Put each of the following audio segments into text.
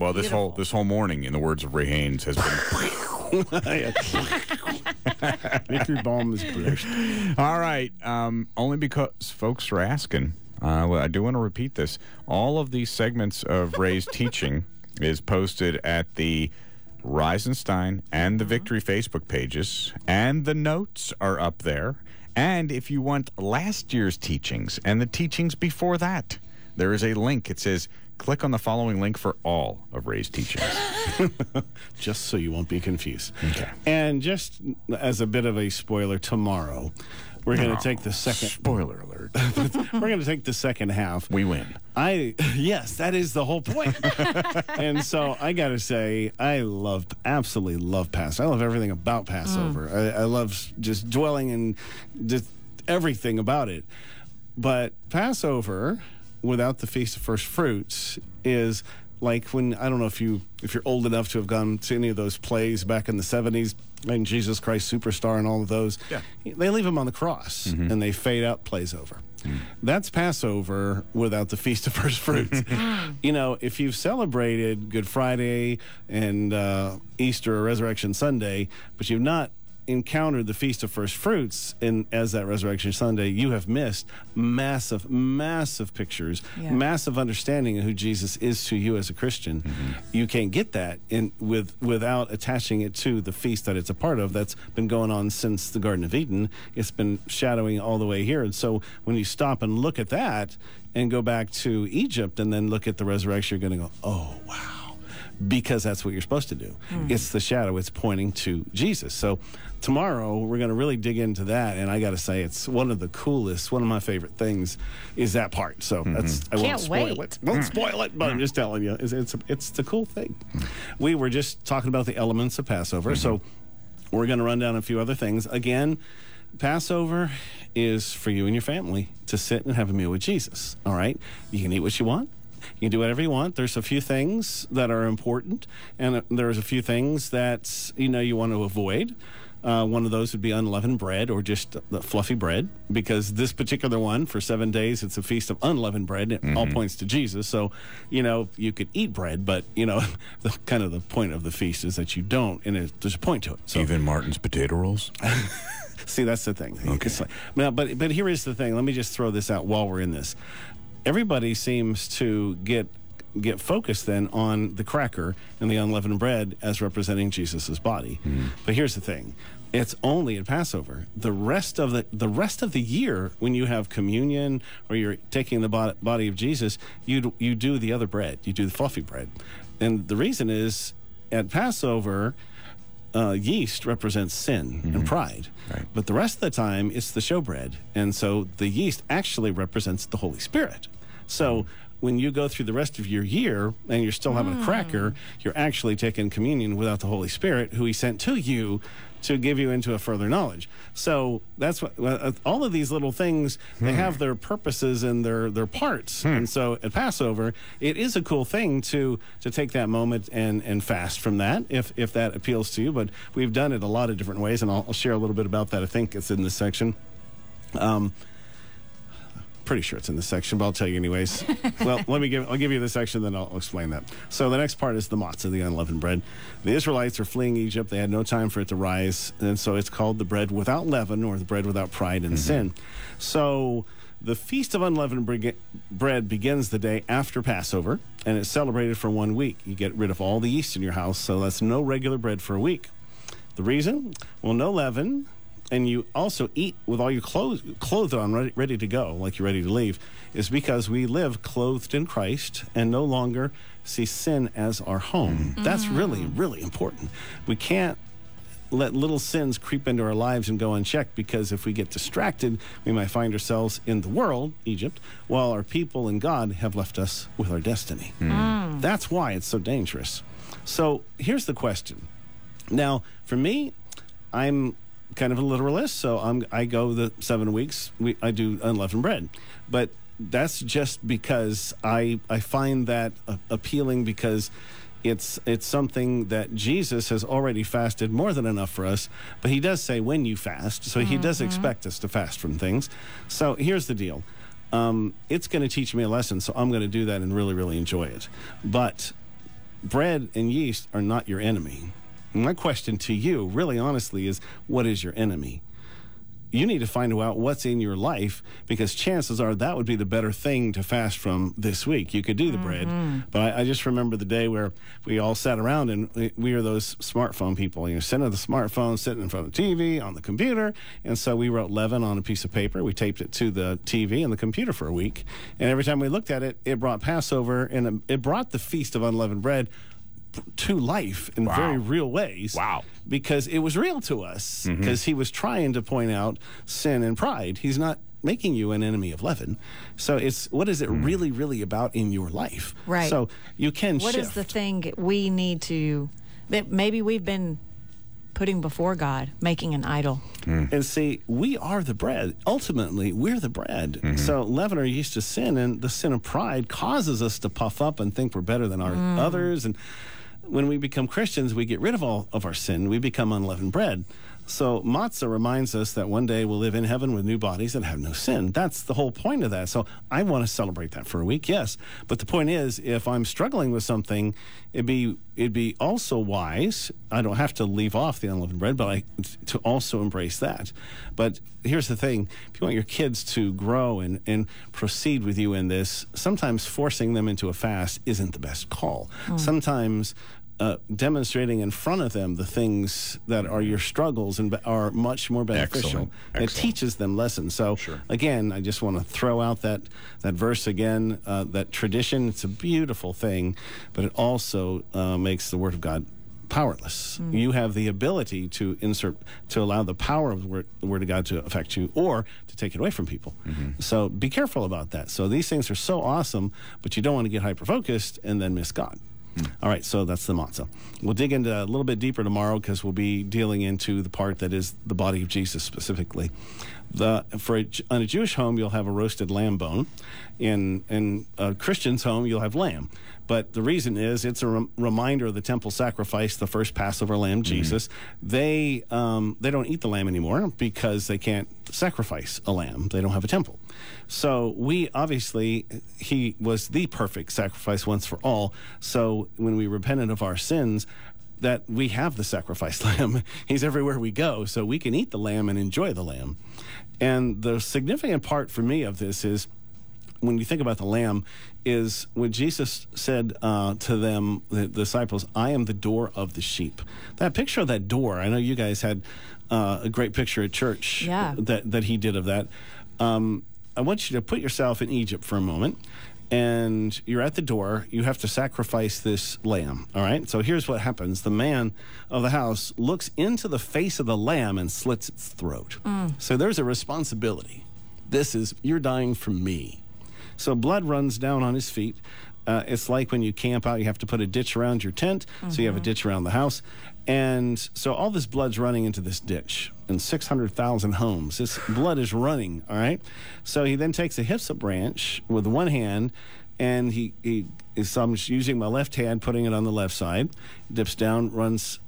Well, this whole this whole morning, in the words of Ray Haynes, has been. Victory bomb is blessed. All right. Um, only because folks are asking. Uh, well, I do want to repeat this. All of these segments of Ray's teaching is posted at the Rise and Stein and the Victory Facebook pages, and the notes are up there. And if you want last year's teachings and the teachings before that, there is a link. It says, click on the following link for all of Ray's teachings. just so you won't be confused. Okay. And just as a bit of a spoiler, tomorrow we're going to oh, take the second. Spoiler alert. We're going to take the second half. We win. I yes, that is the whole point. and so I got to say, I love, absolutely love Passover. I love everything about Passover. Mm. I, I love just dwelling and just everything about it. But Passover, without the Feast of First Fruits, is like when I don't know if you if you're old enough to have gone to any of those plays back in the 70s and Jesus Christ Superstar and all of those. Yeah. They leave him on the cross and they fade out plays over. That's Passover without the Feast of First Fruits. you know, if you've celebrated Good Friday and uh, Easter or Resurrection Sunday, but you've not encountered the Feast of First Fruits in as that Resurrection Sunday, you have missed massive, massive pictures, Yeah. massive understanding of who Jesus is to you as a Christian. Mm-hmm. You can't get that in with without attaching it to the feast that it's a part of. That's been going on since the Garden of Eden. It's been shadowing all the way here, and so when you stop and look at that and go back to Egypt and then look at the resurrection, you're going to go, oh wow because that's what you're supposed to do. Hmm. It's the shadow, it's pointing to Jesus. So tomorrow we're going to really dig into that and I got to say it's one of the coolest, one of my favorite things is that part. So mm-hmm. that's I Can't won't spoil wait. it. Won't hmm. spoil it, but I'm hmm. just telling you it's it's, it's the cool thing. We were just talking about the elements of Passover. So mm-hmm. we're going to run down a few other things. Again, Passover is for you and your family to sit and have a meal with Jesus. All right? You can eat what you want. You can do whatever you want. There's a few things that are important, and there's a few things that you know you want to avoid. Uh, one of those would be unleavened bread or just the fluffy bread, because this particular one for seven days it's a feast of unleavened bread. It all points to Jesus. So, you know, you could eat bread, but you know, the kind of the point of the feast is that you don't, and it, there's a point to it. So Even Martin's potato rolls. See, that's the thing. Okay. like- now, but but here is the thing. Let me just throw this out while we're in this. Everybody seems to get get focused then on the cracker and the unleavened bread as representing Jesus' body. Hmm. But here's the thing. It's only at Passover. The rest of the the rest of the year, when you have communion or you're taking the body of Jesus, you you do the other bread. You do the fluffy bread, and the reason is at Passover, uh, yeast represents sin and pride. Right. But the rest of the time, it's the showbread. And so the yeast actually represents the Holy Spirit. So when you go through the rest of your year and you're still having a cracker, you're actually taking communion without the Holy Spirit, who He sent to you to give you into a further knowledge. So that's what uh, all of these little things they have their purposes and their their parts. And so at Passover, it is a cool thing to to take that moment and and fast from that if if that appeals to you. But we've done it a lot of different ways, and I'll, I'll share a little bit about that. I think it's in this section. Um, pretty sure it's in this section, but I'll tell you anyways. well, let me give I'll give you the section, then I'll explain that. So the next part is the matzah, the unleavened bread. The Israelites are fleeing Egypt; they had no time for it to rise, and so it's called the bread without leaven, or the bread without pride and mm-hmm. sin. So. The Feast of Unleavened Bread begins the day after Passover, and it's celebrated for one week. You get rid of all the yeast in your house, so that's no regular bread for a week. The reason? Well, no leaven, and you also eat with all your clothes clothed on, ready, ready to go, like you're ready to leave, is because we live clothed in Christ and no longer see sin as our home. Mm. That's mm. really, really important. We can't let little sins creep into our lives and go unchecked because if we get distracted, we might find ourselves in the world, Egypt, while our people and God have left us with our destiny. Mm. That's why it's so dangerous. So here's the question. Now, for me, I'm kind of a literalist, so I'm I go the seven weeks. We, I do unleavened bread, but that's just because I I find that appealing because it's it's something that Jesus has already fasted more than enough for us. But he does say when you fast, so he does expect us to fast from things. So here's the deal. Um, it's going to teach me a lesson, so I'm going to do that and really, really enjoy it. But bread and yeast are not your enemy. My question to you, really honestly, is what is your enemy? you need to find out what's in your life because chances are that would be the better thing to fast from this week. You could do the bread, mm-hmm. but I, I just remember the day where we all sat around and we, we are those smartphone people. You know, sitting at the smartphone, sitting in front of the TV, on the computer, and so we wrote leaven on a piece of paper. We taped it to the TV and the computer for a week, and every time we looked at it, it brought Passover and it brought the feast of unleavened bread to life in Wow. very real ways. Wow. Because it was real to us, Mm-hmm. because he was trying to point out sin and pride. He's not making you an enemy of leaven. So it's what is it Mm. really, really about in your life? Right. So you can What shift. is the thing we need to that maybe we've been putting before God, making an idol? And see, we are the bread. Ultimately, we're the bread. Mm-hmm. So leaven are used to sin, and the sin of pride causes us to puff up and think we're better than our Mm. others. And when we become Christians, we get rid of all of our sin. We become unleavened bread. So matzah reminds us that one day we'll live in heaven with new bodies that have no sin. That's the whole point of that. So I want to celebrate that for a week, yes. But the point is, if I'm struggling with something, it'd be it'd be also wise. I don't have to leave off the unleavened bread, but I to also embrace that. But here's the thing: if you want your kids to grow and and proceed with you in this, sometimes forcing them into a fast isn't the best call. Mm. Sometimes uh, demonstrating in front of them the things that are your struggles and be- are much more beneficial. Excellent. It teaches them lessons. So Sure. again, I just want to throw out that that verse again. Uh, that tradition. It's a beautiful thing, but it also uh, makes the Word of God powerless. You have the ability to insert to allow the power of the word, the word of God to affect you, or to take it away from people. So be careful about that. So these things are so awesome, but you don't want to get hyper focused and then miss God. All right, so that's the matzah. We'll dig into a little bit deeper tomorrow because we'll be dealing into the part that is the body of Jesus specifically. The for a, on a Jewish home, you'll have a roasted lamb bone. In in a Christian's home, you'll have lamb. But the reason is it's a rem- reminder of the temple sacrifice, the first Passover lamb, Jesus. They um, they don't eat the lamb anymore because they can't sacrifice a lamb. They don't have a temple. So we obviously he was the perfect sacrifice once for all. So when we repented of our sins, that we have the sacrifice lamb. He's everywhere we go, so we can eat the lamb and enjoy the lamb. And the significant part for me of this is when you think about the lamb, is when Jesus said uh, to them, the disciples, I am the door of the sheep. That picture of that door, I know you guys had uh, a great picture at church Yeah. that, that he did of that. Um, I want you to put yourself in Egypt for a moment. And you're at the door. You have to sacrifice this lamb. All right. So here's what happens the man of the house looks into the face of the lamb and slits its throat. Mm. So there's a responsibility. This is, you're dying for me. So blood runs down on his feet. Uh, it's like when you camp out, you have to put a ditch around your tent. So you have a ditch around the house. And so all this blood's running into this ditch in 600,000 homes. This blood is running, all right? So he then takes a hyssop branch with one hand and he, he is, so I'm using my left hand, putting it on the left side, dips down, runs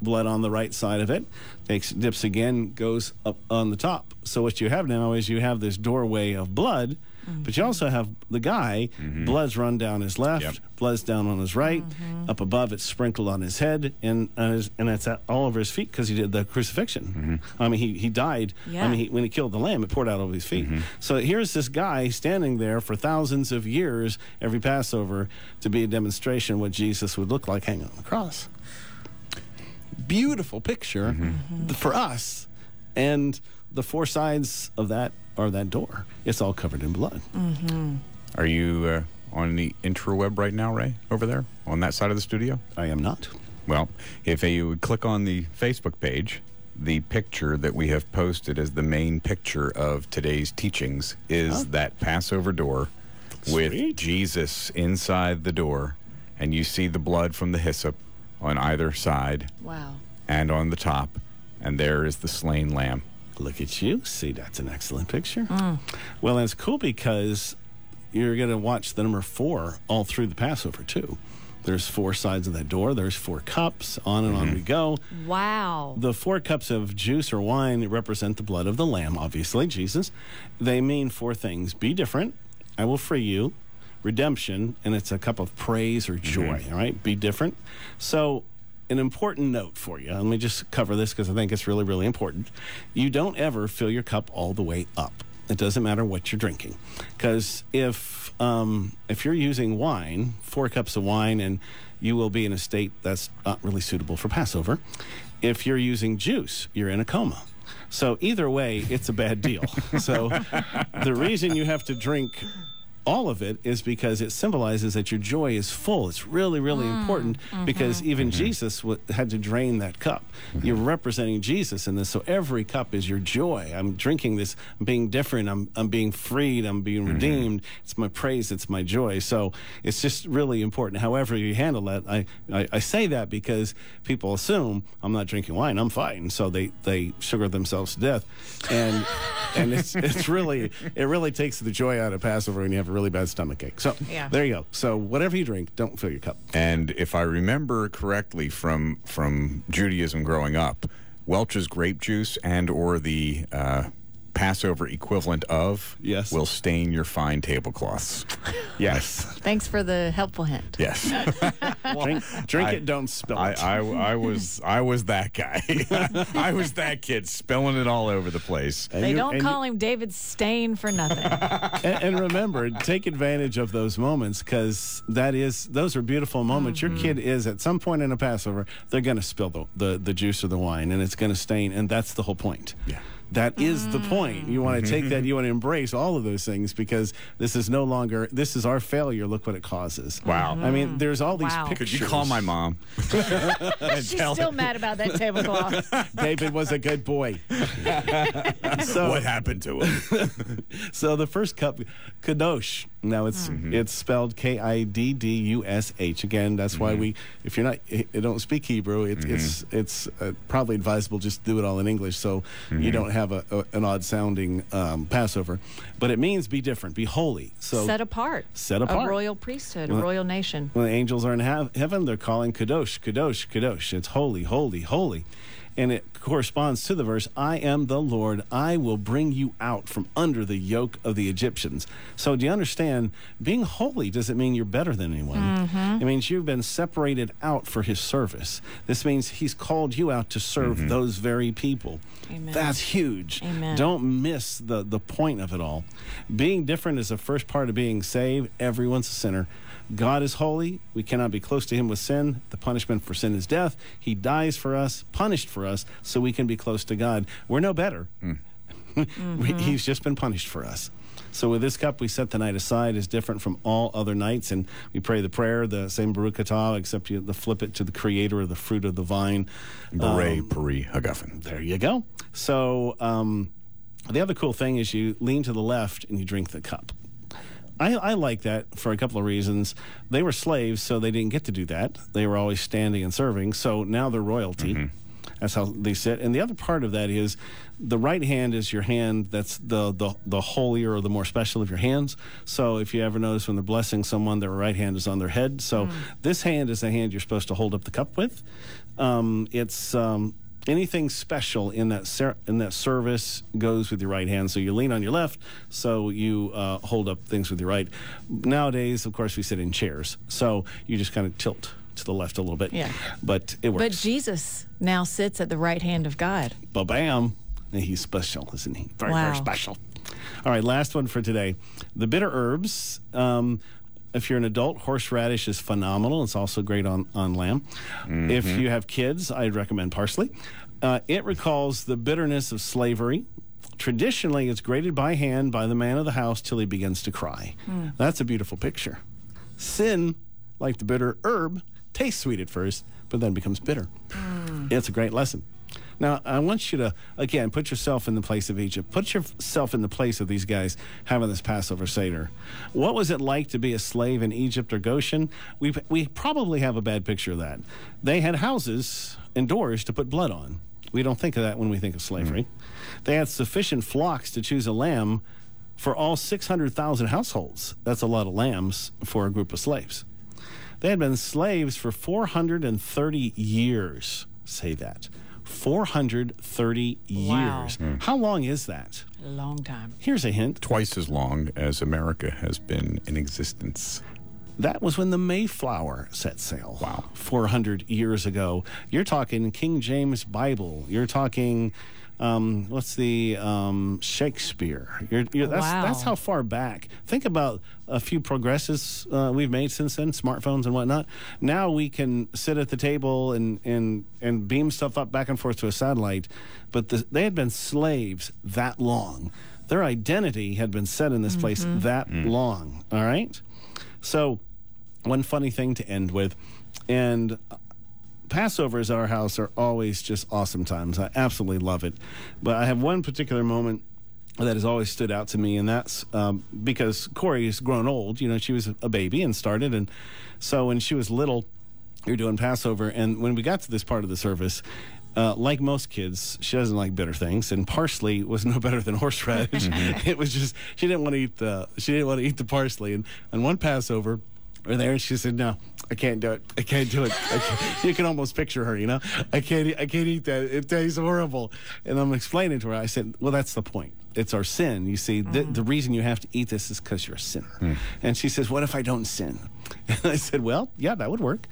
blood on the right side of it, takes dips again, goes up on the top. So what you have now is you have this doorway of blood, Mm-hmm. but you also have the guy, mm-hmm. blood's run down his left, Yep. blood's down on his right, mm-hmm. up above it's sprinkled on his head, and on his, and it's at, all over his feet because he did the crucifixion. I mean, he, he died. I mean, he, when he killed the lamb, it poured out over his feet. So here's this guy standing there for thousands of years every Passover to be a demonstration what Jesus would look like hanging on the cross beautiful picture th- for us. And the four sides of that are that door. It's all covered in blood. Are you uh, on the interweb right now, Ray, over there on that side of the studio? I am not. Well, if you would click on the Facebook page, the picture that we have posted as the main picture of today's teachings is that Passover door with Jesus inside the door, and you see the blood from the hyssop on either side Wow. and on the top, and there is the slain lamb. Look at you. See, that's an excellent picture. Mm. Well, and it's cool because you're going to watch the number four all through the Passover, too. There's four sides of that door, there's four cups, on and on mm-hmm. we go. Wow. The four cups of juice or wine represent the blood of the Lamb, obviously, Jesus. They mean four things be different, I will free you, redemption, and it's a cup of praise or mm-hmm. joy. All right, be different. So, an important note for you. Let me just cover this because I think it's really, really important. You don't ever fill your cup all the way up. It doesn't matter what you're drinking, because if um, if you're using wine, four cups of wine, and you will be in a state that's not really suitable for Passover. If you're using juice, you're in a coma. So either way, it's a bad deal. so the reason you have to drink all of it is because it symbolizes that your joy is full. It's really, really mm, important mm-hmm. because even mm-hmm. Jesus w- had to drain that cup. Mm-hmm. You're representing Jesus in this, so every cup is your joy. I'm drinking this, I'm being different, I'm, I'm being freed, I'm being redeemed. It's my praise, it's my joy. So it's just really important. However, you handle that, I, I, I say that because people assume I'm not drinking wine, I'm fine. So they, they sugar themselves to death. And and it's it's really it really takes the joy out of Passover when you have a really bad stomach ache. So Yeah. there you go. So whatever you drink, don't fill your cup. And if I remember correctly from from Judaism growing up, Welch's grape juice and or the uh, Passover equivalent of Yes. will stain your fine tablecloths. Yes. Thanks for the helpful hint. Yes, drink drink I- it, don't spill I, it. I, I was I was that guy. I was that kid spilling it all over the place. And They you- don't and call him David Stain for nothing. and, and remember, take advantage of those moments because that is those are beautiful moments. Your mm-hmm. kid is at some point in a Passover, they're going to spill the, the the juice or the wine, and it's going to stain, and that's the whole point. Yeah. That is the mm. point. You want to take that. You want to mm-hmm. embrace all of those things because this is no longer. This is our failure. Look what it causes. Wow. I mean, there's all these Wow. Could pictures. Could you call my mom? She's still mad about that tablecloth. David was a good boy. so What happened to him? So the first cup, kiddush. Now it's Mm-hmm. it's spelled K I D D U S H. Again, that's why Mm-hmm. we, if you're not, you don't speak Hebrew, it, it's it's uh, probably advisable just to do it all in English, so Mm-hmm. you don't have a, a, an odd sounding um, Passover. But it means be different, be holy. So Set apart. Set A apart. royal priesthood, a royal nation. when the angels are in hev- heaven, they're calling Kadosh, Kadosh, Kadosh. It's holy, holy, holy. And it corresponds to the verse, I am the Lord. I will bring you out from under the yoke of the Egyptians. So, do you understand? Being holy doesn't mean you're better than anyone. Mm-hmm. It means you've been separated out for his service. This means he's called you out to serve mm-hmm. those very people. Amen. That's huge. Amen. Don't miss the, the point of it all. Being different is the first part of being saved. Everyone's a sinner. God is holy. We cannot be close to him with sin. The punishment for sin is death. He dies for us, punished for us, so we can be close to God. We're no better. Hmm. We- mm-hmm. He's just been punished for us. So with this cup, we set the night aside as different from all other nights, and we pray the prayer, the same Baruch Atah, except you the flip it to the Creator of the fruit of the vine. Beret um, Peri Hagafen. There you go. So um, the other cool thing is you lean to the left and you drink the cup. I, I like that for a couple of reasons. They were slaves, so they didn't get to do that. They were always standing and serving. So now they're royalty. That's how they sit. And the other part of that is the right hand is your hand that's the, the, the holier or the more special of your hands. So if you ever notice when they're blessing someone, their right hand is on their head. So this hand is the hand you're supposed to hold up the cup with. Um, it's um, anything special in that ser- in that service goes with your right hand. So you lean on your left, so you uh, hold up things with your right. Nowadays, of course, we sit in chairs, so you just kind of tilt to the left a little bit. Yeah. but it works. But. Jesus now sits at the right hand of God. Ba bam, he's special, isn't he? Very very special. All right, last one for today. The bitter herbs. Um, if you're an adult, horseradish is phenomenal. It's also great on, on lamb. If mm-hmm. you have kids, I'd recommend parsley. Uh, it recalls the bitterness of slavery. Traditionally, it's grated by hand by the man of the house till he begins to cry. Hmm. That's a beautiful picture. Sin, like the bitter herb, tastes sweet at first, but then becomes bitter. Hmm. It's a great lesson. Now, I want you to, again, put yourself in the place of Egypt. Put yourself in the place of these guys having this Passover Seder. What was it like to be a slave in Egypt or Goshen? We, we probably have a bad picture of that. They had houses and doors to put blood on. We don't think of that when we think of slavery. Mm-hmm. They had sufficient flocks to choose a lamb for all 600,000 households. That's a lot of lambs for a group of slaves. They had been slaves for 430 years. Say that. 430 Wow. years. How long is that? A long time. Here's a hint. Twice as long as America has been in existence. That was when the Mayflower set sail. Wow. 400 years ago. You're talking King James Bible. You're talking, um, what's the um, Shakespeare? You're, you're, that's, Wow. that's how far back. Think about a few progresses uh, we've made since then, smartphones and whatnot. Now we can sit at the table and, and, and beam stuff up back and forth to a satellite, but the, they had been slaves that long. Their identity had been set in this place that long. All right? So, one funny thing to end with, and Passovers at our house are always just awesome times. I absolutely love it. But I have one particular moment that has always stood out to me, and that's um, because Corey has grown old. You know, she was a baby and started, and so when she was little, we were doing Passover, and when we got to this part of the service. Uh, like most kids, she doesn't like bitter things, and parsley was no better than horseradish. it was just she didn't want to eat the she didn't want to eat the parsley. And on one Passover, we're there, and she said, "No, I can't do it. I can't do it." Can't. You can almost picture her, you know. I can't. I can't eat that. It tastes horrible. And I'm explaining to her. I said, "Well, that's the point. It's our sin. You see, the, mm-hmm. the reason you have to eat this is because you're a sinner." Hmm. And she says, "What if I don't sin?" And I said, "Well, yeah, that would work."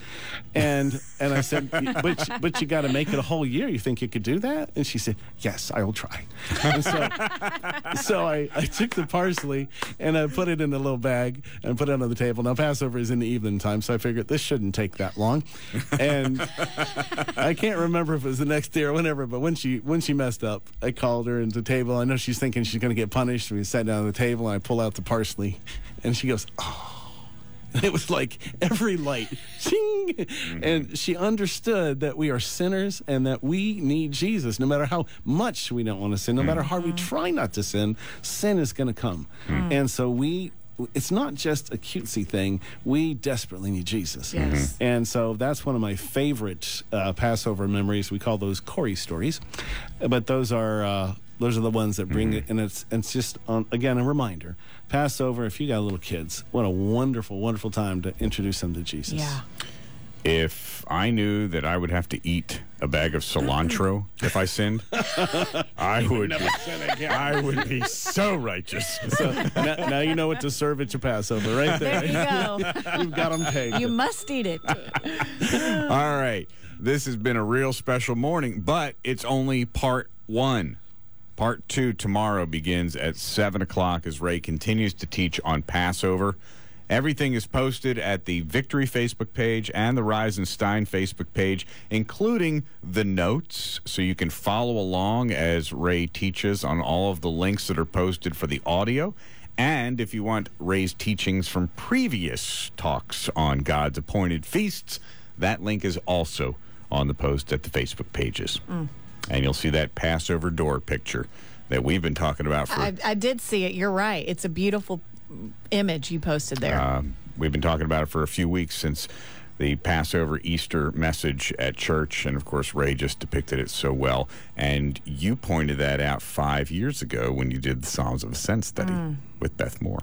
And and I said, "But but you got to make it a whole year. You think you could do that?" And she said, "Yes, I will try." And so so I, I took the parsley and I put it in a little bag and put it on the table. Now Passover is in the evening time, so I figured this shouldn't take that long. And I can't remember if it was the next day or whenever, but when she when she messed up, I called her into the table. I know she's thinking she's going to get punished. We sat down at the table and I pull out the parsley, and she goes, "Oh." And it was like every light, ching, mm-hmm. and she understood that we are sinners and that we need Jesus. No matter how much we don't want to sin, no matter mm. how we mm. try not to sin, sin is going to come. Mm. And so we, it's not just a cutesy thing. We desperately need Jesus. Yes. Mm-hmm. And so that's one of my favorite uh, Passover memories. We call those Corey stories, but those are uh, those are the ones that bring it. And it's it's just um, again a reminder. Passover. If you got little kids, what a wonderful, wonderful time to introduce them to Jesus. Yeah. If I knew that I would have to eat a bag of cilantro if I sinned, I would. Be, I would be so righteous. So now, now you know what to serve at your Passover, right There There you go. You've got them pegged. you must eat it. All right. This has been a real special morning, but it's only part one. Part two tomorrow begins at 7 o'clock as Ray continues to teach on Passover. Everything is posted at the Victory Facebook page and the Rise and Stein Facebook page, including the notes, so you can follow along as Ray teaches on all of the links that are posted for the audio. And if you want Ray's teachings from previous talks on God's appointed feasts, that link is also on the post at the Facebook pages. Mm. And you'll see that Passover door picture that we've been talking about for I, I did see it. You're right. It's a beautiful image you posted there. Um, we've been talking about it for a few weeks since the Passover Easter message at church. And of course, Ray just depicted it so well. And you pointed that out five years ago when you did the Psalms of Ascent study with Beth Moore.